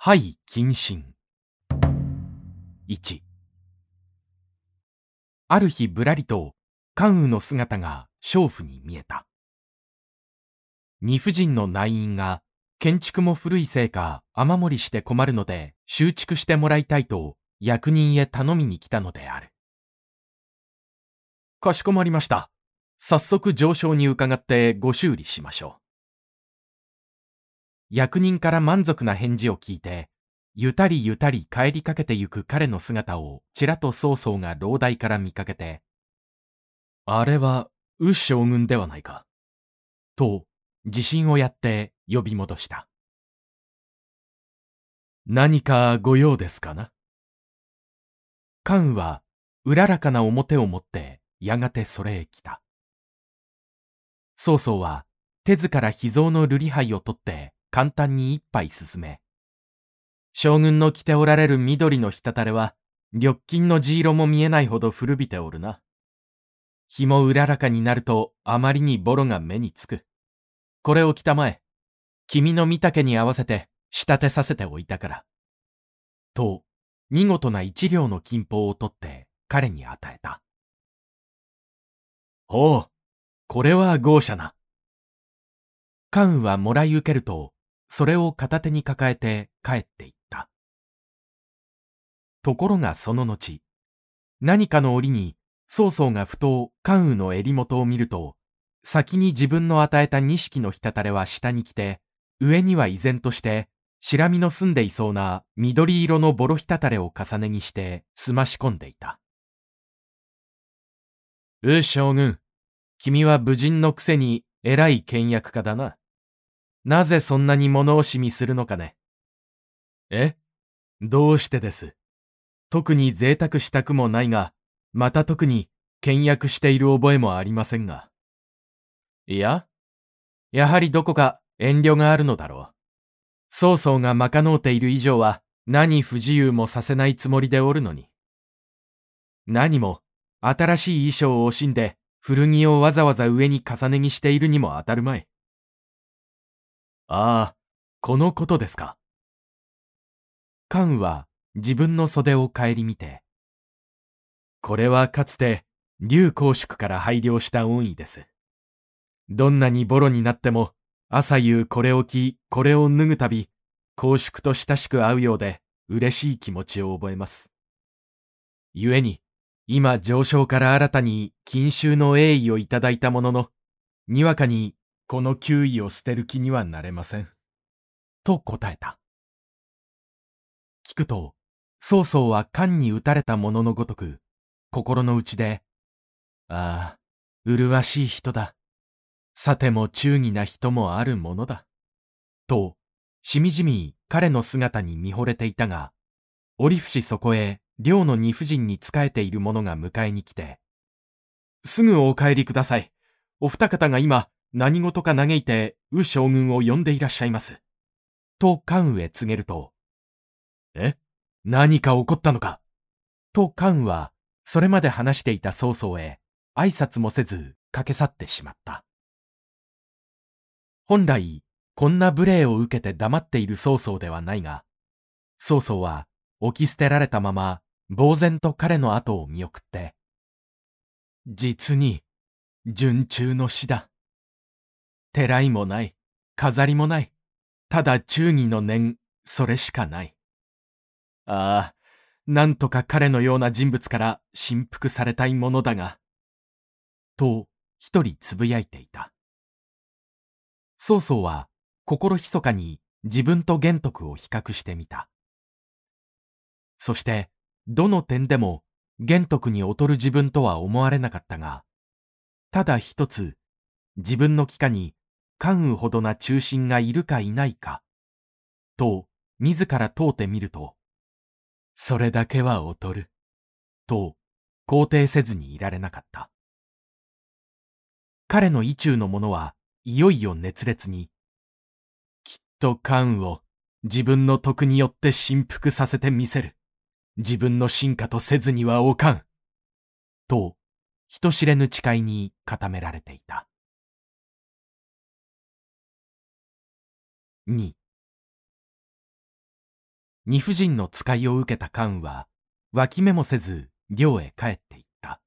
はい謹慎。1ある日ぶらりと関羽の姿が娼婦に見えた。二夫人の内院が建築も古いせいか雨漏りして困るので修築してもらいたいと役人へ頼みに来たのである。かしこまりました。早速上昇に伺ってご修理しましょう。役人から満足な返事を聞いて、ゆたりゆたり帰りかけてゆく彼の姿をちらと曹操が老大から見かけて、あれは、ウ将軍ではないか。と、自信をやって呼び戻した。何かご用ですかな関羽は、うららかな表を持って、やがてそれへ来た。曹操は、手ずから秘蔵の瑠璃杯を取って、簡単に一杯進め、将軍の着ておられる緑の滴れは、緑金の地色も見えないほど古びておるな。日もうららかになるとあまりにボロが目につく。これを着たまえ、君の御丈に合わせて仕立てさせておいたから。と、見事な一両の金宝を取って彼に与えた。ほう、これは豪奢な。関羽はもらい受けると、それを片手に抱えて帰っていった。ところがその後、何かの折に曹操がふと関羽の襟元を見ると、先に自分の与えた錦の滴れは下に来て、上には依然として白身の住んでいそうな緑色のボロ滴れを重ねにして澄まし込んでいた。う将軍、君は武人のくせに偉い倹約家だな。なぜそんなに物惜しみするのかね。え？どうしてです？特に贅沢したくもないが、また特に倹約している覚えもありませんが。いや、やはりどこか遠慮があるのだろう。曹操が賄うている以上は何不自由もさせないつもりでおるのに。何も新しい衣装を惜しんで古着をわざわざ上に重ね着しているにも当たるまい。ああ、このことですか。関羽は自分の袖を顧みて、これはかつて劉公祝から拝領した恩義です。どんなにボロになっても、朝夕これを着、これを脱ぐたび、公祝と親しく会うようで嬉しい気持ちを覚えます。故に、今上昇から新たに錦秋の栄誉をいただいたものの、にわかにこの球威を捨てる気にはなれません。と答えた。聞くと、曹操は勘に打たれたもののごとく、心の内で、ああ、麗しい人だ。さても忠義な人もあるものだ。と、しみじみ彼の姿に見惚れていたが、折伏そこへ寮の二夫人に仕えている者が迎えに来て、すぐお帰りください。お二方が今、何事か嘆いて、右将軍を呼んでいらっしゃいます。と関羽へ告げると、え？何か起こったのか？と関羽は、それまで話していた曹操へ、挨拶もせず駆け去ってしまった。本来、こんな無礼を受けて黙っている曹操ではないが、曹操は置き捨てられたまま、呆然と彼の後を見送って、実に、順中の死だ。てらいもない、飾りもない。ただ忠義の念、それしかない。ああ、なんとか彼のような人物から振幅されたいものだが。と、一人つぶやいていた。曹操は、心密かに自分と玄徳を比較してみた。そして、どの点でも玄徳に劣る自分とは思われなかったが、ただ一つ、自分の帰化に関羽ほどな中心がいるかいないか、と自ら問うてみると、それだけは劣る、と肯定せずにいられなかった。彼の意中の者はいよいよ熱烈に、きっと関羽を自分の徳によって振幅させてみせる。自分の進化とせずにはおかん。と、人知れぬ誓いに固められていた。2二夫人の使いを受けた関羽は、脇目もせず、寮へ帰っていった。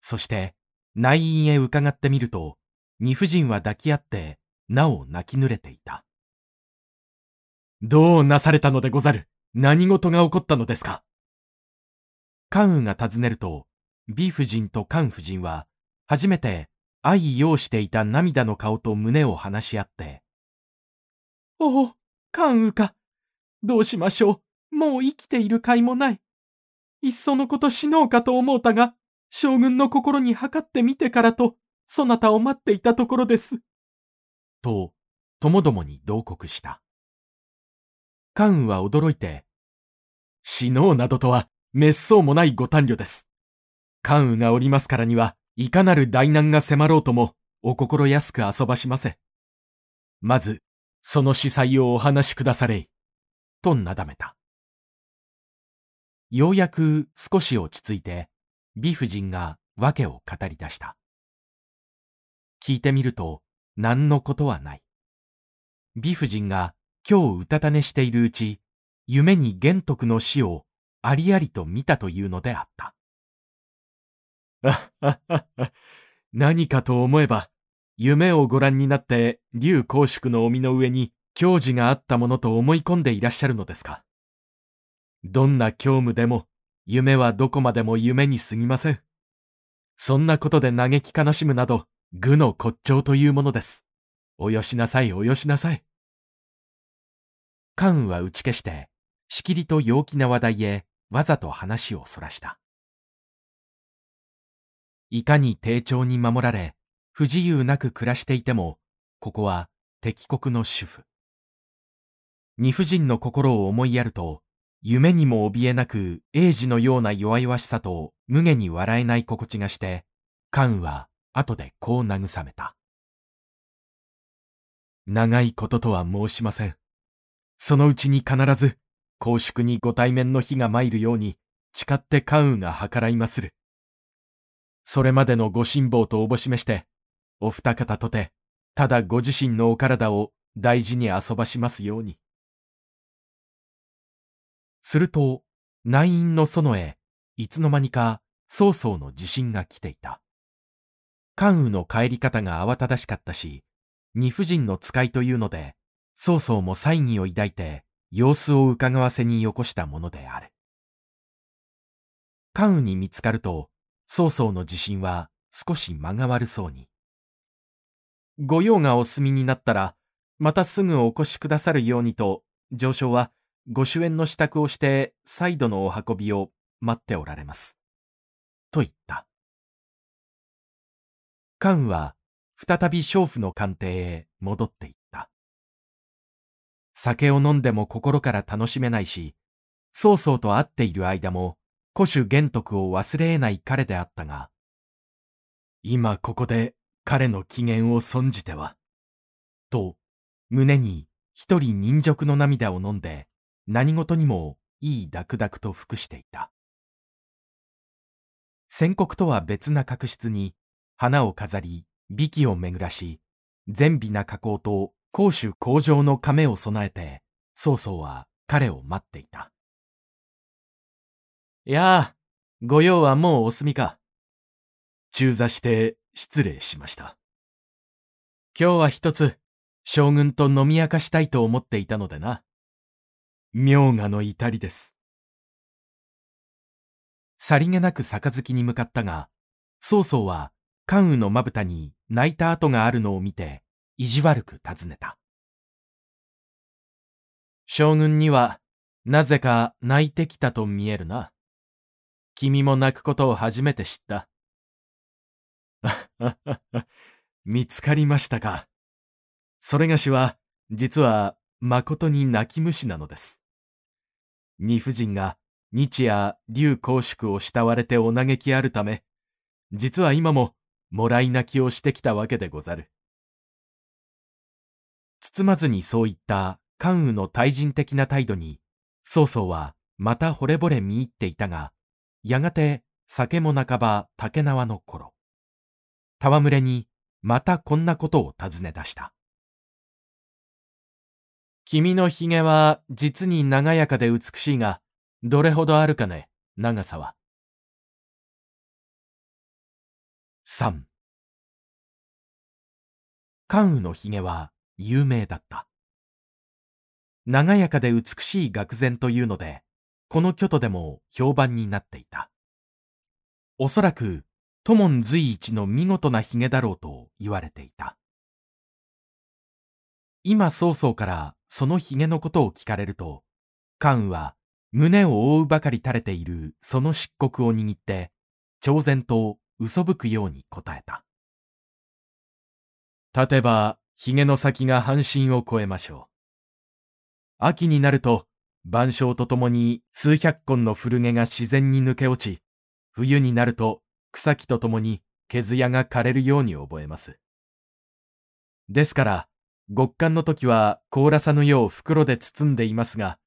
そして、内院へ伺ってみると、二夫人は抱き合って、なお泣き濡れていた。どうなされたのでござる？何事が起こったのですか？関羽が尋ねると、美夫人と関夫人は、初めて愛用していた涙の顔と胸を話し合って、おお、関羽か。どうしましょう。もう生きている甲斐もない。いっそのこと死のうかと思うたが、将軍の心に測ってみてからと、そなたを待っていたところです。と、ともどもに同国した。関羽は驚いて、死のうなどとは滅相もないご短慮です。関羽がおりますからには、いかなる大難が迫ろうとも、お心安く遊ばしませ。まず、その司祭をお話しくだされい。となだめた。ようやく少し落ち着いて、美夫人が訳を語り出した。聞いてみると、何のことはない。美夫人が今日うたた寝しているうち、夢に玄徳の死をありありと見たというのであった。あっはっはっは、何かと思えば、夢をご覧になって竜公祝の臣の上に教授があったものと思い込んでいらっしゃるのですか？どんな教務でも夢はどこまでも夢に過ぎません。そんなことで嘆き悲しむなど愚の骨頂というものです。およしなさいおよしなさい。関羽は打ち消して、しきりと陽気な話題へわざと話をそらした。いかに丁重に守られ、不自由なく暮らしていても、ここは敵国の主婦。二夫人の心を思いやると、夢にも怯えなく英治のような弱々しさと無下に笑えない心地がして、関羽は後でこう慰めた。長いこととは申しません。そのうちに必ず、公祝にご対面の日が参るように、誓って関羽が計らいまする。それまでのご辛抱とおぼしめして、お二方とて、ただご自身のお体を大事に遊ばしますように。すると、内院の園へ、いつの間にか、曹操の地震が来ていた。関羽の帰り方が慌ただしかったし、二夫人の使いというので、曹操も猜疑を抱いて、様子を伺わせによこしたものである。関羽に見つかると、曹操の自信は少し間が悪そうに。御用がお済みになったら、またすぐお越しくださるようにと、上昇はご主演の支度をして再度のお運びを待っておられます。と言った。関は再び娼婦の官邸へ戻っていった。酒を飲んでも心から楽しめないし、曹操と会っている間も古主玄徳を忘れ得ない彼であったが、今ここで彼の機嫌を損じては、と胸に一人人辱の涙を飲んで何事にもいいダクダクと服していた。宣告とは別な角質に花を飾り、美器を巡らし、善美な加工と攻守向上の亀を備えて、曹操は彼を待っていた。やあ、御用はもうお済みか。中座して失礼しました。今日は一つ、将軍と飲み明かしたいと思っていたのでな。明賀の至りです。さりげなく杯に向かったが、曹操は関羽のまぶたに泣いた跡があるのを見て、意地悪く尋ねた。将軍には、なぜか泣いてきたと見えるな。君も泣くことを初めて知った。見つかりましたか。それがしは、実は、誠に泣き虫なのです。二夫人が日夜竜公祝を慕われてお嘆きあるため、実は今ももらい泣きをしてきたわけでござる。包まずにそういった関羽の対人的な態度に、曹操はまた惚れ惚れ見入っていたが、やがて酒も半ば竹縄の頃、戯れにまたこんなことを尋ね出した。君の髭は実に長やかで美しいが、どれほどあるかね、長さは。3関羽の髭は有名だった。長やかで美しい愕然というので、この巨都でも評判になっていた。おそらく、都門随一の見事な髭だろうと言われていた。今曹操からその髭のことを聞かれると、関羽は胸を覆うばかり垂れているその漆黒を握って、挑然と嘘吹くように答えた。立てば、髭の先が半身を超えましょう。秋になると、晩鐘とともに数百根の古毛が自然に抜け落ち、冬になると草木とともに毛艶が枯れるように覚えます。ですから、極寒の時は凍らさぬよう袋で包んでいますが、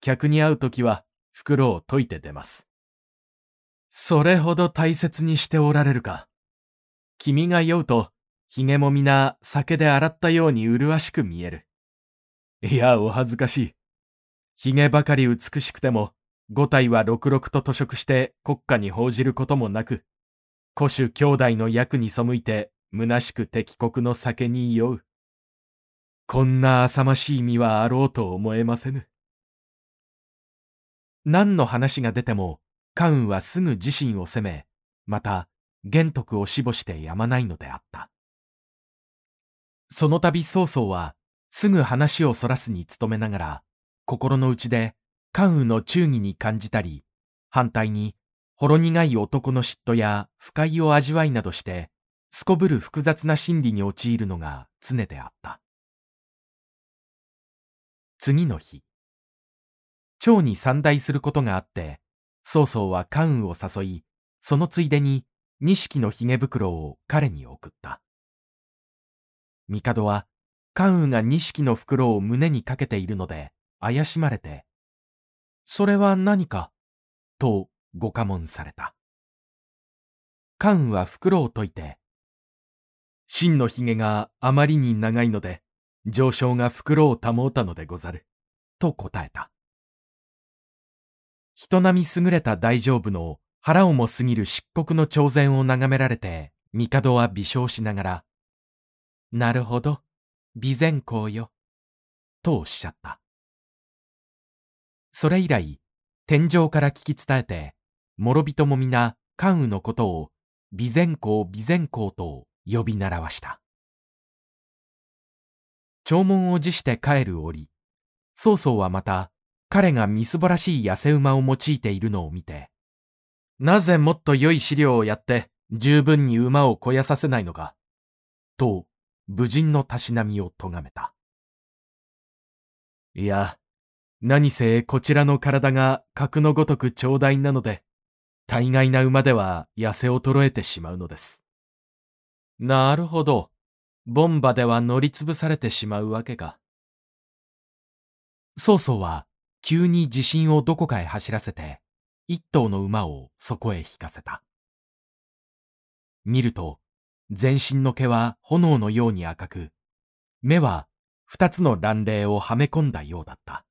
客に会う時は袋を解いて出ます。それほど大切にしておられるか。君が酔うと、髭も皆酒で洗ったように麗しく見える。いや、お恥ずかしい。髭ばかり美しくても、五体は六々と図食して国家に報じることもなく、古種兄弟の役に背いて、虚しく敵国の酒に酔う。こんな浅ましい身はあろうと思えませぬ。何の話が出ても、関羽はすぐ自身を責め、また、玄徳を死母してやまないのであった。その度曹操は、すぐ話をそらすに努めながら、心の内で関羽の忠義に感じたり、反対に、ほろ苦い男の嫉妬や不快を味わいなどして、すこぶる複雑な心理に陥るのが常であった。次の日、蝶に参代することがあって、曹操は関羽を誘い、そのついでに錦の髭袋を彼に送った。帝は関羽が錦の袋を胸にかけているので、怪しまれて、それは何かとご下問された。関羽は袋を解いて、真の髭があまりに長いので、上昇が袋を保ったのでござる。と答えた。人並み優れた大丈夫の腹をも過ぎる漆黒の挑戦を眺められて、帝は微笑しながら、なるほど。備前公よ。とおっしゃった。それ以来、天上から聞き伝えて、諸人も皆関羽のことを備前公備前公と呼び習わした。弔問を辞して帰る折、曹操はまた彼がみすぼらしい痩せ馬を用いているのを見て、なぜもっと良い資料をやって十分に馬を肥やさせないのか、と武人のたしなみを咎めた。いや、何せこちらの体が格のごとく長大なので、大概な馬では痩せ衰えてしまうのです。なるほど。ボンバでは乗りつぶされてしまうわけか。曹操は急に自信をどこかへ走らせて、一頭の馬をそこへ引かせた。見ると、全身の毛は炎のように赤く、目は二つの乱霊をはめ込んだようだった。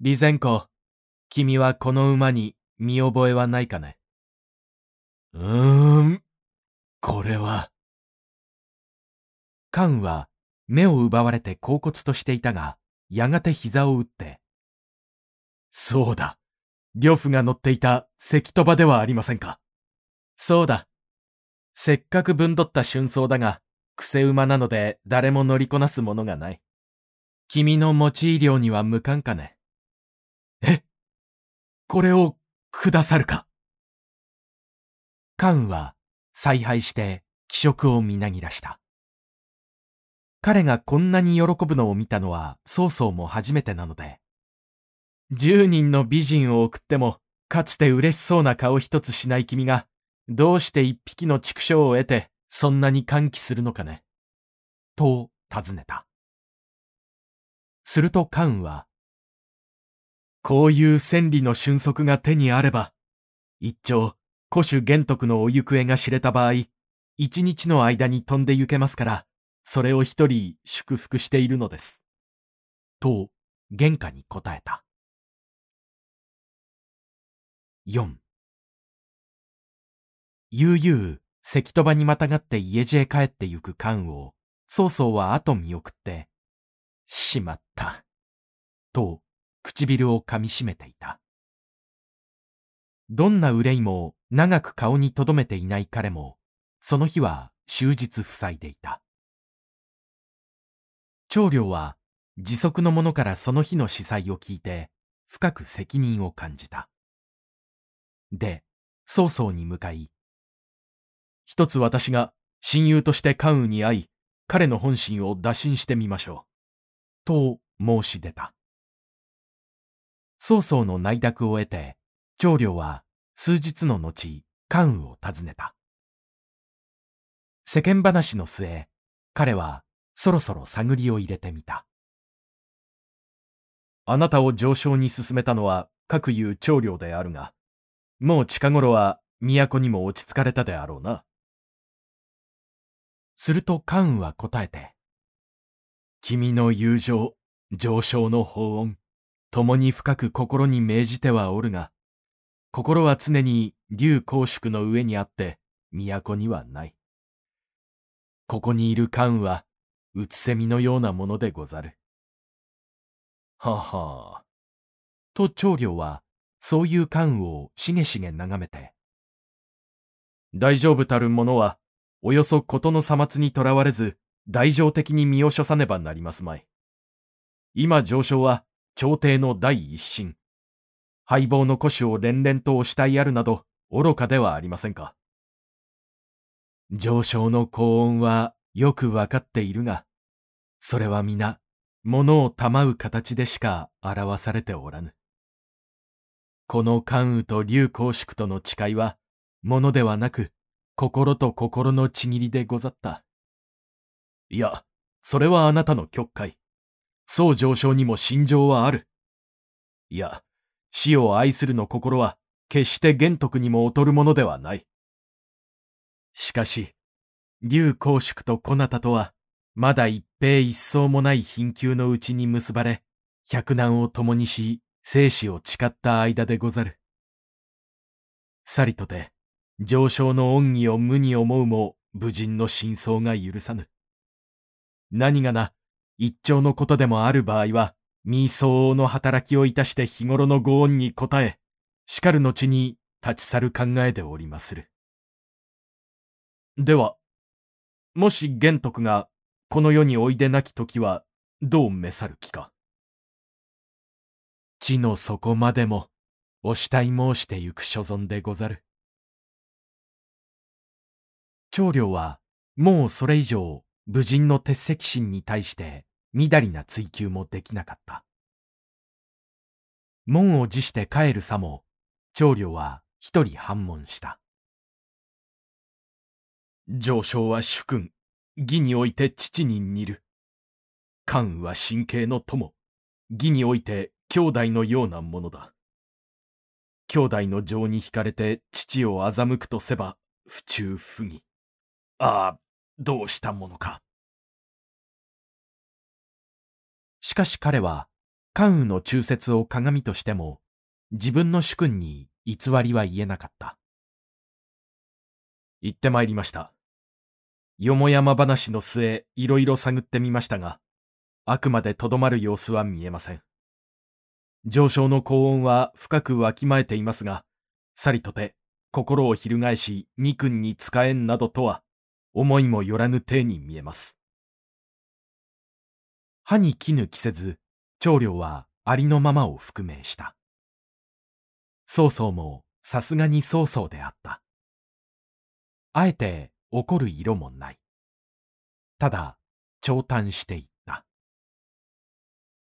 備前公、君はこの馬に見覚えはないかね？うーん、これは。関は目を奪われて恍惚としていたが、やがて膝を打って、そうだ、呂布が乗っていた関戸場ではありませんか？そうだ、せっかくぶんどった春草だが、癖馬なので誰も乗りこなすものがない。君の持ち医療には無関かね？これをくださるか関羽は采配して気色をみなぎらした。彼がこんなに喜ぶのを見たのは曹操も初めてなので、十人の美人を送っても、かつて嬉しそうな顔一つしない君が、どうして一匹の畜生を得て、そんなに歓喜するのかね。と尋ねた。すると関羽は、こういう千里の俊足が手にあれば、一丁、古種玄徳のお行方が知れた場合、一日の間に飛んで行けますから、それを一人祝福しているのです。と、玄関に答えた。4悠々、関戸場にまたがって家路へ帰ってゆく関を、曹操は後見送って、しまった、と唇を噛みしめていた。どんな憂いも長く顔に留めていない彼も、その日は終日塞いでいた。長領は自足の者からその日の司祭を聞いて、深く責任を感じた。で、曹操に向かい、一つ私が親友として関羽に会い、彼の本心を打診してみましょう。と申し出た。曹操の内諾を得て、長領は数日の後、関羽を訪ねた。世間話の末、彼はそろそろ探りを入れてみた。あなたを上昇に進めたのは各有長領であるが、もう近頃は都にも落ち着かれたであろうな。すると関羽は答えて、君の友情、上昇の法恩、共に深く心に銘じてはおるが、心は常に竜公宿の上にあって、都にはない。ここにいる関は、うつせみのようなものでござる。ははあ。と長領は、そういう関をしげしげ眺めて。大丈夫たる者は、およそことのさ末にとらわれず、大乗的に身を処さねばなりますまい。今上昇は、朝廷の第一審。敗亡の古種を連々と押したいあるなど、愚かではありませんか。上昇の高音はよくわかっているが、それは皆、物をたまう形でしか表されておらぬ。この関羽と竜公宿との誓いは、物ではなく、心と心のちぎりでござった。いや、それはあなたの曲解。そう上昇にも心情はある。いや、死を愛するの心は、決して玄徳にも劣るものではない。しかし、竜公宿と小名とは、まだ一平一層もない貧窮のうちに結ばれ、百難を共にし、生死を誓った間でござる。さりとて、上昇の恩義を無に思うも、無人の真相が許さぬ。何がな、一丁のことでもある場合は、未相応の働きをいたして日頃のご恩に応え、叱る後に立ち去る考えでおりまする。では、もし玄徳がこの世においでなき時はどう召さる気か？地の底までもお慕い申してゆく所存でござる。長領はもうそれ以上武人の鉄石心に対してみだりな追求もできなかった。門を辞して帰るさも、長領は一人反問した。上昇は主君、義において父に似る。関羽は神経の友、義において兄弟のようなものだ。兄弟の情に惹かれて父を欺くとせば、不忠不義。ああ、どうしたものか。かし彼は、関羽の忠説を鏡としても、自分の主君に偽りは言えなかった。行ってまいりました。よもやま話の末、いろいろ探ってみましたが、あくまでとどまる様子は見えません。上昇の高音は深くわきまえていますが、さりとて、心を翻し、二君に使えんなどとは、思いもよらぬ体に見えます。歯に絹着せず、長領はありのままを覆命した。曹操もさすがに曹操であった。あえて怒る色もない。ただ、長嘆していった。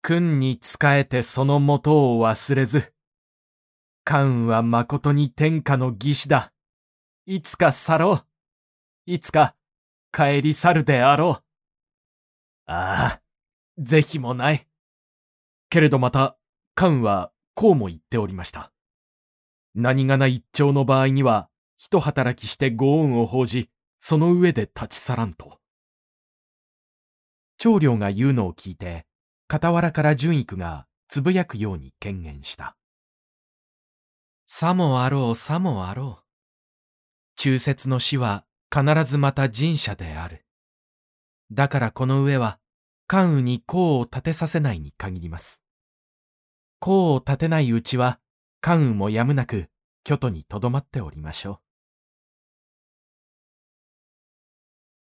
君に仕えてその元を忘れず、関羽は誠に天下の義士だ。いつか去ろう。いつか帰り去るであろう。ああ、是非もない。けれどまた、関はこうも言っておりました。何がな一丁の場合には、一働きしてご恩を報じ、その上で立ち去らんと。長領が言うのを聞いて、傍らから純育がつぶやくように権限した。さもあろうさもあろう。中節の死は必ずまた神社である。だからこの上は、関羽に功を立てさせないに限ります。功を立てないうちは、関羽もやむなく、京都に留まっておりましょう。